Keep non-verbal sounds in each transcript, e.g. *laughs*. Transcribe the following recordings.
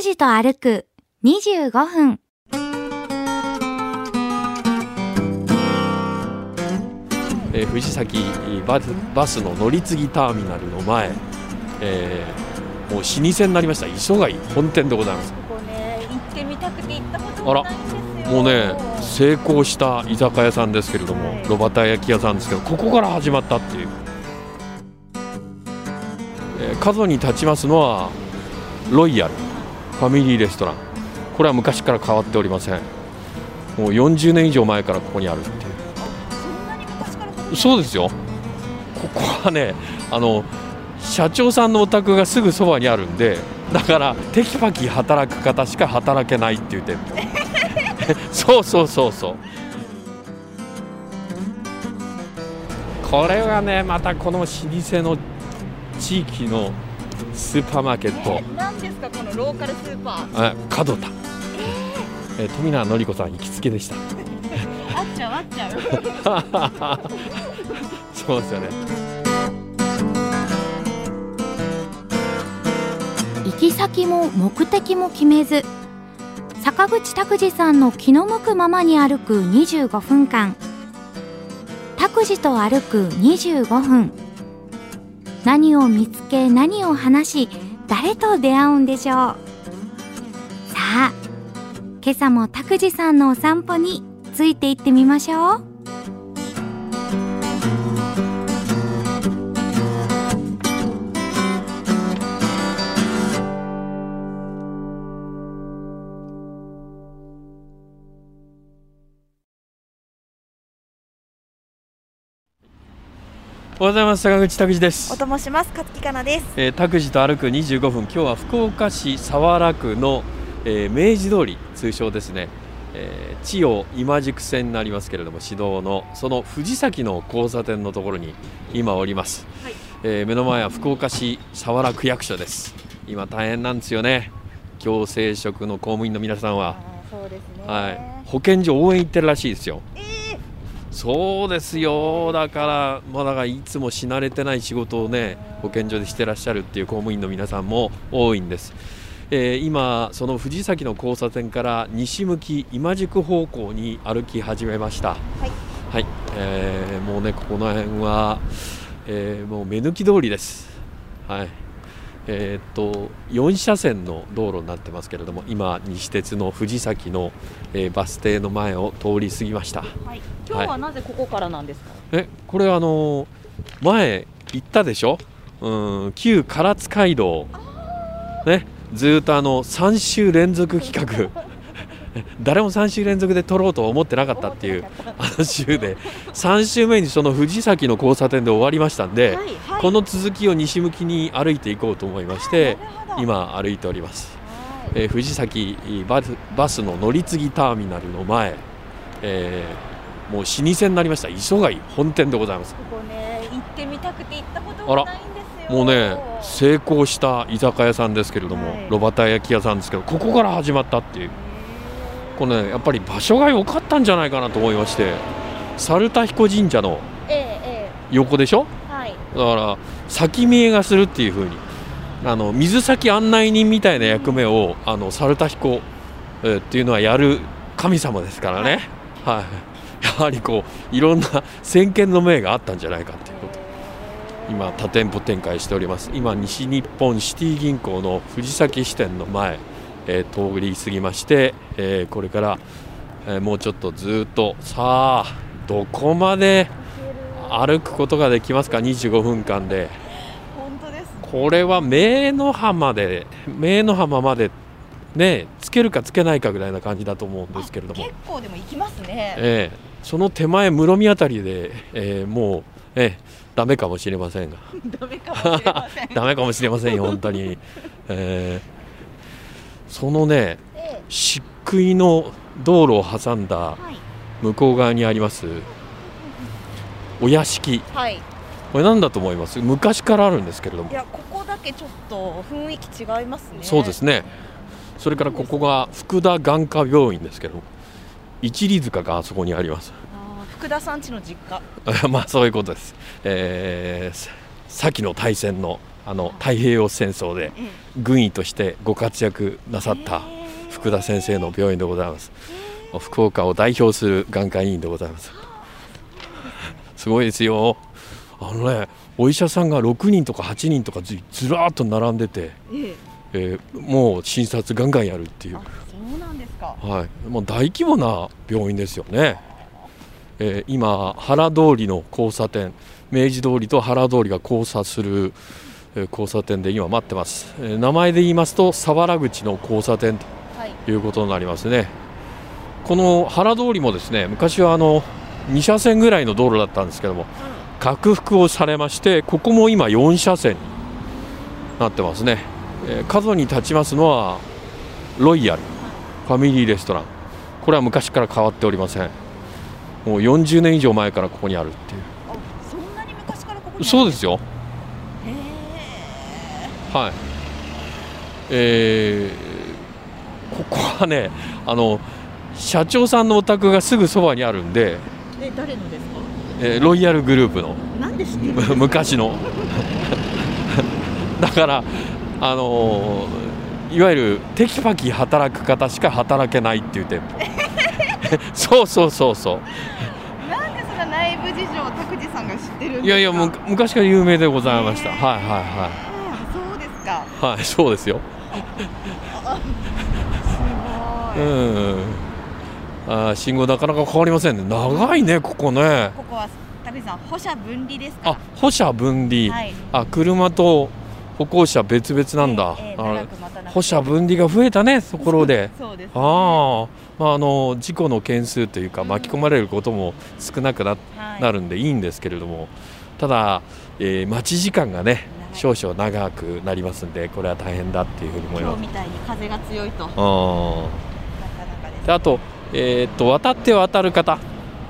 拓司と歩く25分。えー藤崎バスバスの乗り継ぎターミナルの前、えーもう老舗になりました。磯貝本店でございます。ここね行ってみたくて行ったこともないんですよ。もうね成功した居酒屋さんですけれども、はい。炉端焼き屋さんですけどここから始まったっていう、えー角に立ちますのはロイヤルファミリーレストラン。これは昔から変わっておりません。もう40年以上前からここにあるっていう。そうですよ。ここはねあの社長さんのお宅がすぐそばにあるんでだからテキパキ働く方しか働けないっていう店舗。*laughs* そうそうそうそう。これはねまたこの老舗の地域のスーパーマーケット。え何ですかこのローカルスーパー。あ角田、えー。富永典子さん行きつけでした。あっちゃうあっちゃう。*laughs* そうですよね。行き先も目的も決めず坂口拓司さんの気の向くままに歩く25分間。拓司と歩く25分何を見つけ何を話し誰と出会うんでしょう。さあ今朝も拓司さんのお散歩についていってみましょう。おはようございます。坂口拓司です。おともします。勝木かなです。えー、拓司と歩く25分。今日は福岡市早良区の、えー明治通り通称ですね、えー、千代今宿線になりますけれども市道のその藤崎の交差点のところに今おります、はい。えー目の前は福岡市早良区役所です。今大変なんですよね。強制職の公務員の皆さんは、そうですね。はい、保健所応援行ってるらしいですよ。えそうですよ。だからまあだからいつもし慣れてない仕事をね保健所でしてらっしゃるっていう公務員の皆さんも多いんです、えー今その藤崎の交差点から西向き今宿方向に歩き始めました。はい。はい、えーもうねここの辺は、えーもう目抜き通りです。はいえーっと4車線の道路になってますけれども今西鉄の藤崎の、えーバス停の前を通り過ぎました。ーはい。今日はなぜここからなんですか、えこれあの前行ったでしょ？うん旧唐津街道。ねずーっとあの3週連続企画 *laughs* 誰も3週連続で撮ろうとは思ってなかったっていうあの週で3週目にその藤崎の交差点で終わりましたんで、はいはい。この続きを西向きに歩いていこうと思いまして今歩いております、はい。えー藤崎バスバスの乗り継ぎターミナルの前、えーもう老舗になりました。磯貝本店でございます。ここね行ってみたくて行ったこともないんですよ。もうね成功した居酒屋さんですけれども、はい。炉端焼き屋さんですけどここから始まったっていうこれねやっぱり場所が良かったんじゃないかなと思いまして猿田彦神社の横でしょ？えはい。だから先見えがするっていう風にあの水先案内人みたいな役目をあの猿田彦、えーっていうのはやる神様ですからね、はい。*laughs* やはりこういろんな先見の明があったんじゃないかっていうこと。今多店舗展開しております。今西日本シティ銀行の藤崎支店の前、えー通り過ぎまして、えーこれから、えーもうちょっとずっとさあどこまで歩くことができますか？25分間で。本当ですこれは明の浜で明の浜までねつけるかつけないかぐらいな感じだと思うんですけれども。結構でも行きますね。ええその手前室見あたりで、ええもう、ええダメかもしれませんが。*laughs* ダメかもしれません。*laughs* ダメかもしれませんよ本当に、ええそのねえ漆喰の道路を挟んだ向こう側にあります。お屋敷。はい。これ何だと思います？昔からあるんですけれども。いやここだけちょっと雰囲気違いますね。そうですね。それからここが福田眼科病院ですけども。一里塚があそこにあります。福田さん家の実家。*laughs* まあそういうことです、えー、さ先の大戦のあの太平洋戦争でえ軍医としてご活躍なさった福田先生の病院でございます。福岡を代表する眼科医院でございます。すごいですよ。あのねお医者さんが6人とか8人とかずずらーっと並んでて、ええ。ーもう診察ガンガンやるっていう。あそうなんですか。はい、もう大規模な病院ですよね、えー今、原通りの交差点、明治通りと原通りが交差する、えー交差点で今、待ってます、えー名前で言いますと、佐原口の交差点はい。ということになりますね、この原通りもですね昔はあの2車線ぐらいの道路だったんですけども、拡幅をされまして、ここも今、4車線になってますね、えー角に立ちますのはロイヤル。ファミリーレストラン。これは昔から変わっておりません。もう40年以上前からここにあるっていう。あそんなに昔からここにすそうですよ。へはい。えーここはねあの社長さんのお宅がすぐそばにあるんで、ええ誰のですか？えーロイヤルグループの。なんで知っ *laughs* 昔の。*laughs* だからあのーいわゆるテキパキ働く方しか働けないっていう店舗。*laughs* そうそうそうそう。なんでその内部事情を拓司さんが知ってるんですか？いやいやむ昔から有名でございました。はいはいあそうですかはいはいそうですよ。すごい、うん。あー信号なかなか変わりませんね。長いねここね。ここはさん歩車分離ですか？あ歩車分離。はいあ車と歩行者別々なんだ。ええええあ長く待たなくて歩車分離が増えたねところで。*laughs* そうです、ね、ああ、まああの事故の件数というかうん巻き込まれることも少なくなはいなるんでいいんですけれども、ただ、えー待ち時間がね少々長くなりますんでこれは大変だっていうふうに思います。今日みたいに風が強いと。なかあなかであと,、えーっと渡って渡る方。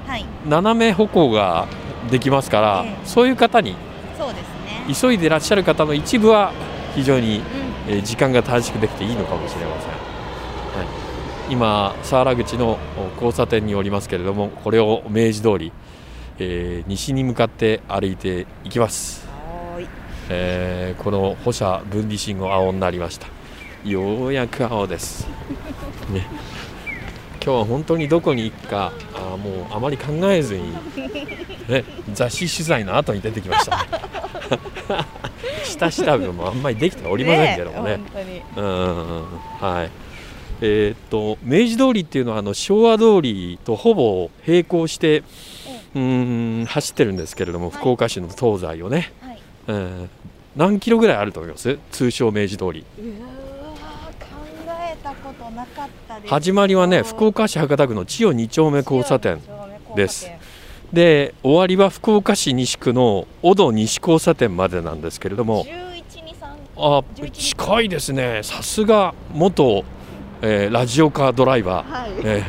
はい。斜め歩行ができますから、ええ。そういう方にそうですね。急いでいらっしゃる方の一部は非常に、うん。えー時間が短縮できていいのかもしれません、はい、今佐原口のお交差点におりますけれどもこれを明治通り、えー西に向かって歩いていきます、えーこの歩車分離信号青になりました。ようやく青です、ね、今日は本当にどこに行くかあーもうあまり考えずに、ね、雑誌取材の後に出てきました、下調べもあんまりできておりませんけどもね本当に。うんはい。えーっと明治通りっていうのはあの昭和通りとほぼ並行してうーん走ってるんですけれども、い。福岡市の東西をね、はいうん何キロぐらいあると思います？通称明治通り。うわー考えたことなかったです。始まりはね福岡市博多区の千代2丁目交差点です。で終わりは福岡市西区の小戸西交差点までなんですけれども。1123あ11近いですね。さすが元、えーラジオカードライバー、はい、え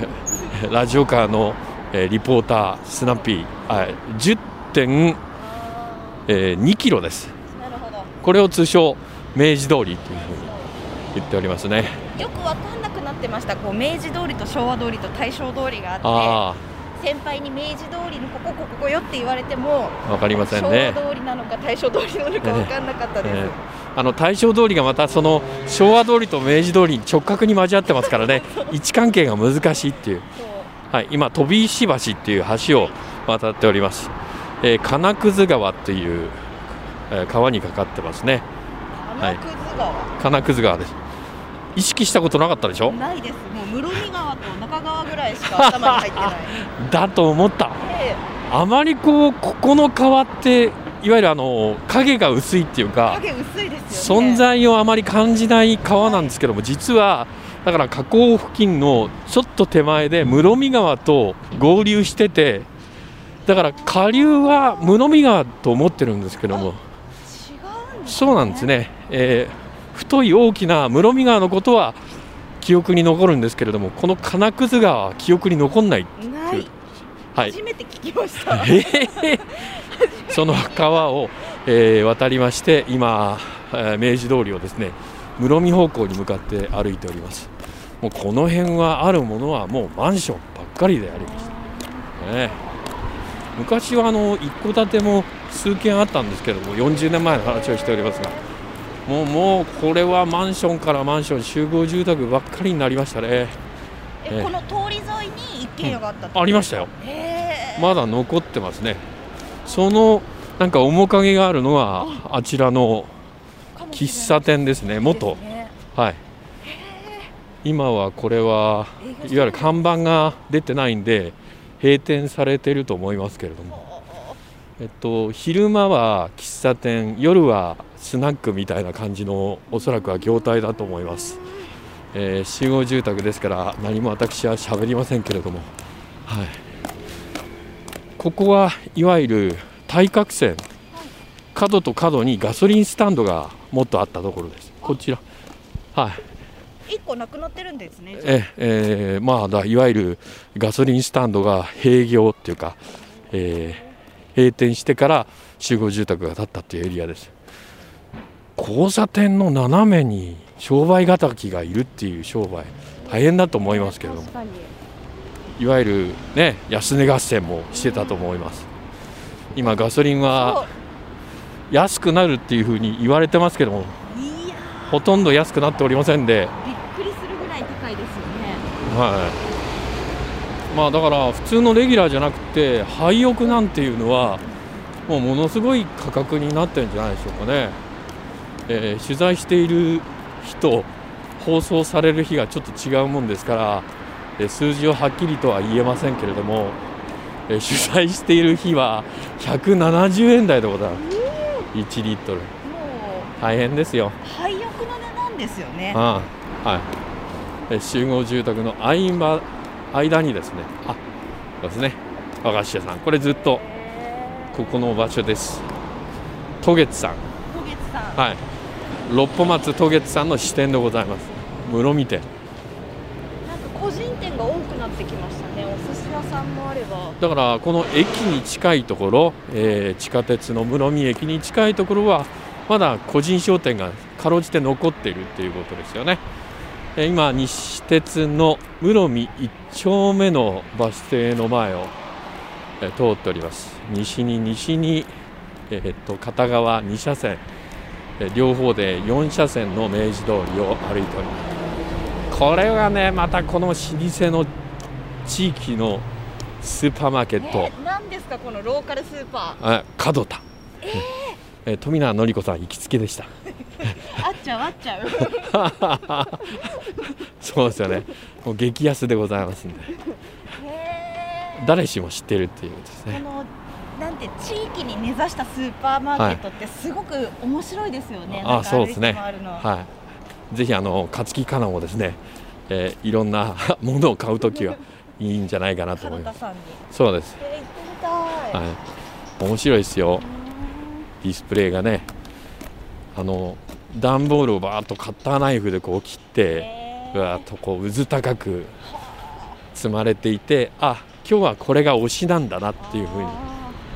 ー *laughs* ラジオカーの、えーリポータースナッピー、はい、10.2、えー2キロです。これを通称明治通りというふうに言っておりますね。よくわかんなくなってました。こう明治通りと昭和通りと大正通りがあってあ先輩に明治通りのこここここよって言われてもあわかりませんね昭和通りなのか大正通りなのかわかんなかったです、えあの大正通りがまたその昭和通りと明治通りに直角に交わってますからね位置関係が難しいっていうはい、今、飛石橋っていう橋を渡っております。えー金屑川っていう、えー川にかかってますね。はい。金屑川、金屑川です。意識したことなかったでしょ？ないです。もう室見川と中川ぐらいしか *laughs* 頭に入ってない。だと思った。であまりこう、ここの川って、いわゆるあの影が薄いっていうか、影薄いですよね。存在をあまり感じない川なんですけども、実は、だから河口付近のちょっと手前で室見川と合流してて、だから下流は室見川と思ってるんですけども、違うんですそうなんですね、えー太い大きな室見川のことは記憶に残るんですけれども、この金屑川は記憶に残んない、ない、はい、初めて聞きました。えーその川を、えー渡りまして、今、えー明治通りをですね室見方向に向かって歩いております。もうこの辺はあるものはもうマンションばっかりであります。ね、昔はあの一戸建ても数軒あったんですけども40年前の話をしておりますがもうもうこれはマンションからマンション集合住宅ばっかりになりましたね。えええ。この通り沿いに一軒家があったってありましたよ。まだ残ってますね。そのなんか面影があるのがあ。ちらの喫茶店ですね。元。はい。今はこれはいわゆる看板が出てないんで閉店されてると思いますけれども、えっと、昼間は喫茶店夜はスナックみたいな感じのおそらくは業態だと思います、えー集合住宅ですから何も私は喋りませんけれども、はい、ここはいわゆる対角線。角と角にガソリンスタンドがもっとあったところです。こちら。はい。一個なくなってるんですね。ええーまあだいわゆるガソリンスタンドが閉業っていうか、えー閉店してから集合住宅が建ったっていうエリアです。交差点の斜めに商売敵がいるっていう商売大変だと思いますけれども。いわゆるね安値合戦もしてたと思います。今ガソリンは安くなるっていうふうに言われてますけどもほとんど安くなっておりませんでーびっくりするぐらい高いですよねはい。まあだから普通のレギュラーじゃなくて廃屋なんていうのはもうものすごい価格になってるんじゃないでしょうかね、えー取材している日と放送される日がちょっと違うもんですから、えー数字をはっきりとは言えませんけれども、えー取材している日は170円台でございます。1リットル。大変ですよ。廃屋の値段ですよね。ああはい。え集合住宅の合間間にですね。あそうですね。和菓子屋さん。これずっとここの場所です。渡月さんはい。六歩松渡月さんの支店でございます。室見店。なんか個人店が多くなってきましたね。お寿司屋さんもあれば。だからこの駅に近いところ、えー地下鉄の室見駅に近いところはまだ個人商店がかろうじて残っているっていうことですよね。えー今西鉄の室見1丁目のバス停の前を、えー通っております。西に西に、えーっと片側2車線、えー両方で4車線の明治通りを歩いております。これがねまたこの老舗の地域のスーパーマーケット、え何ですかこのローカルスーパあ角田、えー。富永典子さん行きつけでした。ーあっちゃうあっちゃう。*laughs* そうですよね。もう激安でございますんで。へ誰しも知ってるっていうですね。ーこのなんて地域に根ざしたスーパーマーケットってすごく面白いですよね、なんあかそうですね。はい。ぜひあの勝木かなもですね、えーいろんなものを買うときはいいんじゃないかなと思います。そうです、はい、面白いですよ。ディスプレイがねあの段ボールをバーッとカッターナイフでこう切ってわーっとこううず高く積まれていてあ今日はこれが推しなんだなっていうふうに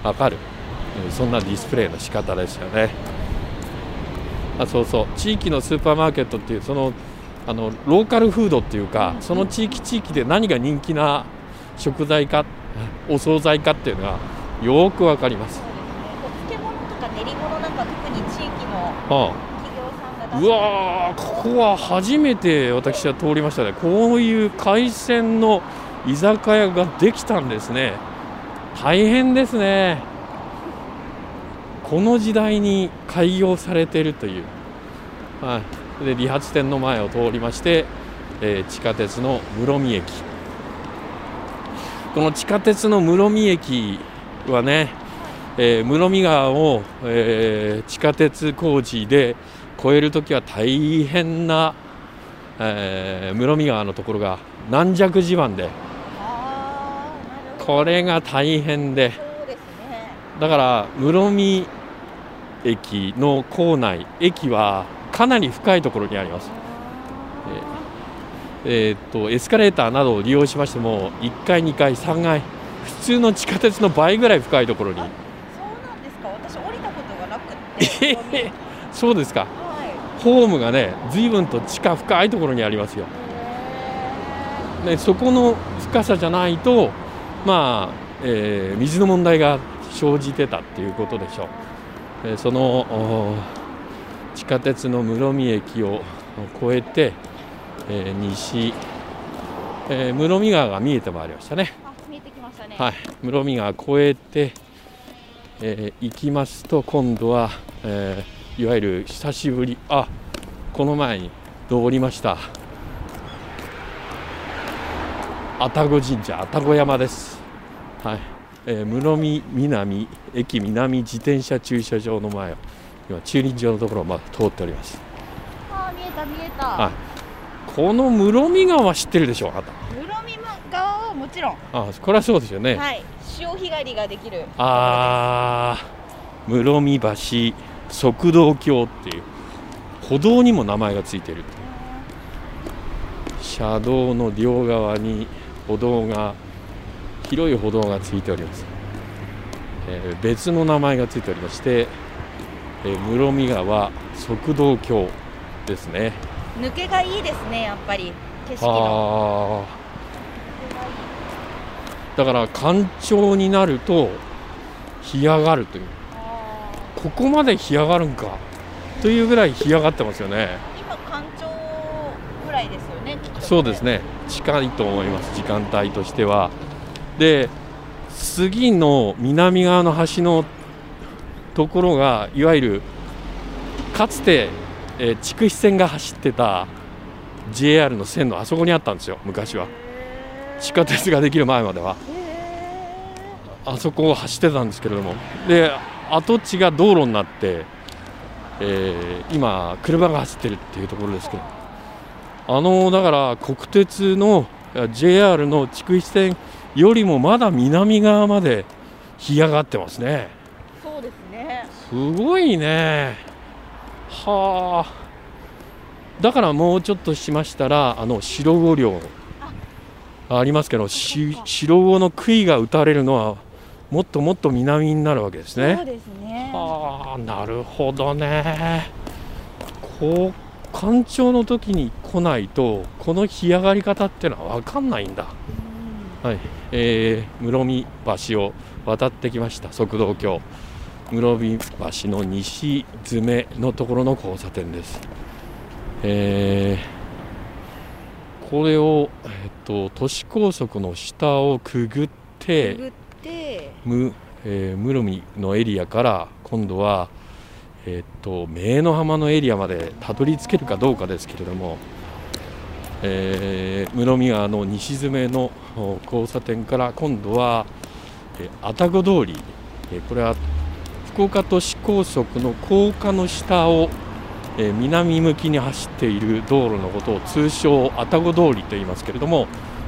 あ分かる、うんそんなディスプレイの仕方ですよね。あそうそう。地域のスーパーマーケットっていうそのあのローカルフードっていうかその地域地域で何が人気な食材かお惣菜かっていうのがよく分かります、お漬物とか練り物なんか特に地域のうわーここは初めて私は通りましたね。こういう海鮮の居酒屋ができたんですね。大変ですね。この時代に開業されているという、はい、で理髪店の前を通りまして、えー地下鉄の室見駅。この地下鉄の室見駅はね、えー室見川を、えー地下鉄工事で越えるときは大変な、えー室見川のところが軟弱地盤で。これが大変で。ね。だから室見駅の構内駅はかなり深いところにあります、えーっとエスカレーターなどを利用しましても1階2階3階普通の地下鉄の倍ぐらい深いところに。そうなんですか。私降りたことがなくって。そうですか。はいホームがね随分と地下深いところにありますよ。でそこの深さじゃないとまあ、えー水の問題が生じてたっていうことでしょう、えーそのお地下鉄の室見駅を越えて、えー西、えー室見川が見えてまいりましたね。あ見えてきましたね。はい、室見川越えて、えー行きますと今度は、えーいわゆる久しぶりあこの前に通りました。愛宕神社愛宕山です、はい。えー室見南駅南自転車駐車場の前を今駐輪場のところをまだ通っております。あ見えた見えた。あこの室見川知ってるでしょあなた。室見川はもちろん。あこれはそうですよね、はい。潮干狩りができる。あー室見橋側道橋っていう歩道にも名前がついてる車道の両側に歩道が広い歩道がついております、えー別の名前がついておりまして、えー室見川側道橋ですね。抜けがいいですねやっぱり景色の。あ。ーだから干潮になると干上がるというここまで干上がるんかというぐらい干上がってますよね。今干潮ぐらいですよねそうですね。近いと思います。時間帯としては。で、次の南側の橋のところがいわゆるかつて、えー筑肥線が走ってた JR の線のあそこにあったんですよ。昔は地下鉄ができる前まではあそこを走ってたんですけれどもで跡地が道路になって、えー今車が走ってるっていうところですけど。あのだから国鉄の JR の筑肥線よりもまだ南側まで干上がってますね。そうですね。すごいね。はあ。だからもうちょっとしましたらあの白魚漁。あ。りますけどし白魚の杭が打たれるのはもっともっと南になるわけですそうねですね。はあなるほどね。こう干潮の時に来ないとこの干上がり方っていうのは分かんないんだ。はい、えー、室見橋を渡ってきました。側道橋。室見橋の西詰めのところの交差点です、えーこれを、えっと都市高速の下をくぐってて。む、えー室見のエリアから今度は、えっと明の浜のエリアまでたどり着けるかどうかですけれども、えー室見川の西詰の交差点から今度は、え愛宕通り、えこれは福岡都市高速の高架の下を、え南向きに走っている道路のことを通称愛宕通りと言いますけれども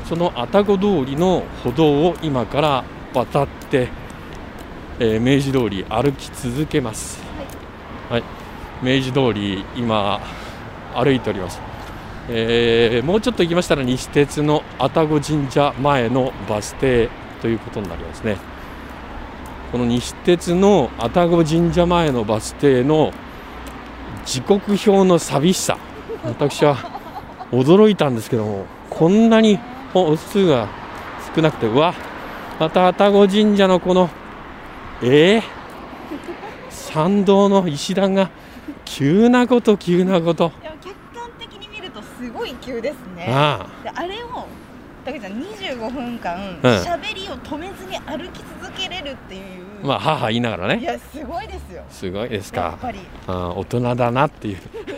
その愛宕通りの歩道を今から渡って、えー明治通り歩き続けます、はい、明治通り今歩いております、えーもうちょっと行きましたら西鉄の愛宕神社前のバス停ということになりますね。この西鉄の愛宕神社前のバス停の時刻表の寂しさ。私は驚いたんですけどもこんなに本数が少なくてうわまた愛宕神社のこのえー、参道の石段が急なこと急なこと。客観的に見るとすごい急ですね。あであれを竹ちゃん25分間うん喋、りを止めずに歩き続けれるっていう、あまあ母言いながらね。いやすごいですよ。すごいですか。やっぱり。あー大人だなっていう。*laughs* *laughs*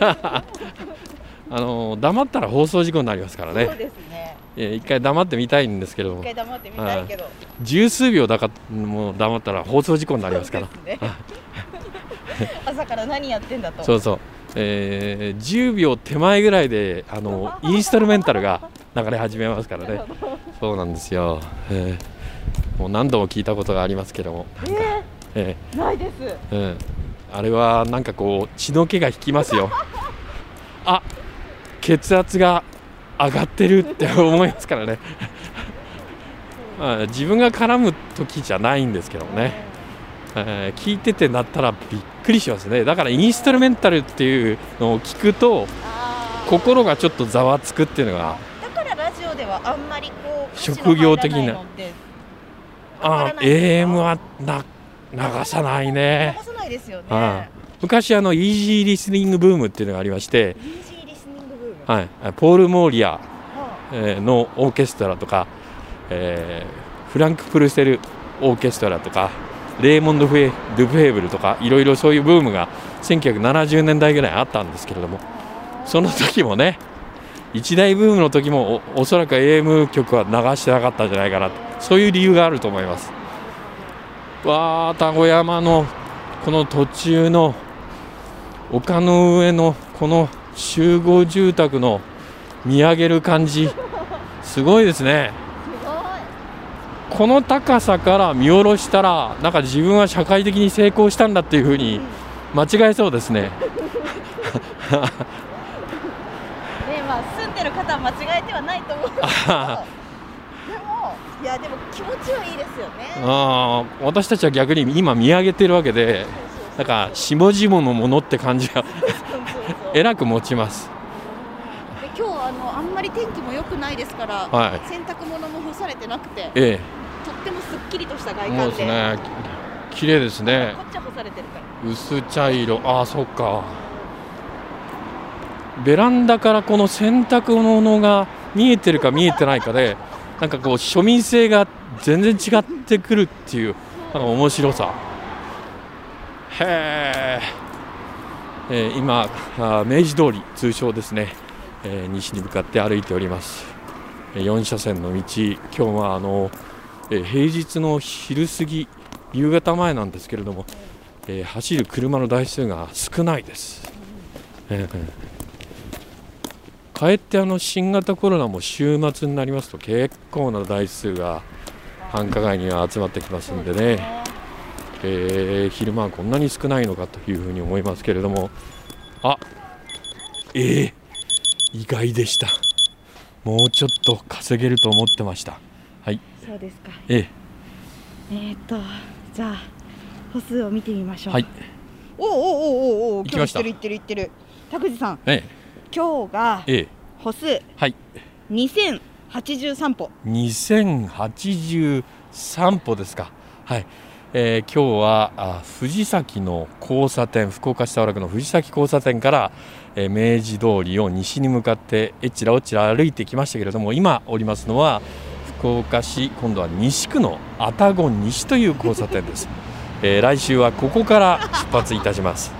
あの黙ったら放送事故になりますからそうねですねえー一回黙ってみたいんですけども。一回黙ってみたいけど。十数秒だかもう黙ったら放送事故になりますから。ね。*laughs* 朝から何やってんだと。そうそう、えー10秒手前ぐらいであのインストルメンタルが流れ始めますからね。そうなんですよ、えーもう何度も聞いたことがありますけども。なんか、ええないです。ーうん、あれはなんかこう血の気が引きますよ。*laughs* あ血圧が上がってるって思いますからね。*laughs* まあ自分が絡む時じゃないんですけどもね、えー聞いててなったらびっくりしますね。だからインストルメンタルっていうのを聞くと心がちょっとざわつくっていうのが。だからラジオではあんまりこう職業的な。あ AM はな流さないね。流さないですよね。あ昔あのイージーリスニングブームっていうのがありまして、はい、ポール・モーリアのオーケストラとか、えーフランク・プルセルオーケストラとかレーモンド・フェルフェーブルとかいろいろそういうブームが1970年代ぐらいあったんですけれどもその時もね一大ブームの時もおおそらく AM 曲は流してなかったんじゃないかなとそういう理由があると思います。わあ田子山のこの途中の丘の上のこの集合住宅の見上げる感じ。すごいですね。この高さから見下ろしたらなんか自分は社会的に成功したんだっていうふうに間違えそうですね。*laughs* ねまあ住んでる方は間違えてはないと思うんですけど。*laughs* でもいやでも気持ちはいいですよね。あー私たちは逆に今見上げてるわけでなんか下々のものって感じがえらく持ちます。で今日あのあんまり天気も良くないですから、はい。洗濯物も干されてなくてえとってもすっきりとした外え観で。ですね。き綺麗ですね。こっちは干されてるから。薄茶色。ああそっか。ベランダからこの洗濯物が見えてるか見えてないかでなんかこう庶民性が全然違ってくるっていうなんか面白さ。へーえー今あ明治通り通称ですね、えー西に向かって歩いております。4車線の道。今日はあの、えー平日の昼過ぎ夕方前なんですけれどもえー走る車の台数が少ないです。えーかえってあの新型コロナも週末になりますと結構な台数が繁華街には集まってきますんでね、えー昼間はこんなに少ないのかというふうに思いますけれども。あえー意外でした。もうちょっと稼げると思ってました。はい。そうですか。えーえー、っとじゃあ歩数を見てみましょう。はい。おおおおおお行きました。今日行ってる行ってる行ってる。拓司さん。え今日が歩数。はい。2083歩。2083歩ですか。はい。えー今日はあ藤崎の交差点福岡市田原区の藤崎交差点から、えー明治通りを西に向かってえちらおちら歩いてきましたけれども今おりますのは福岡市今度は西区の愛宕西という交差点です、えー来週はここから出発いたします。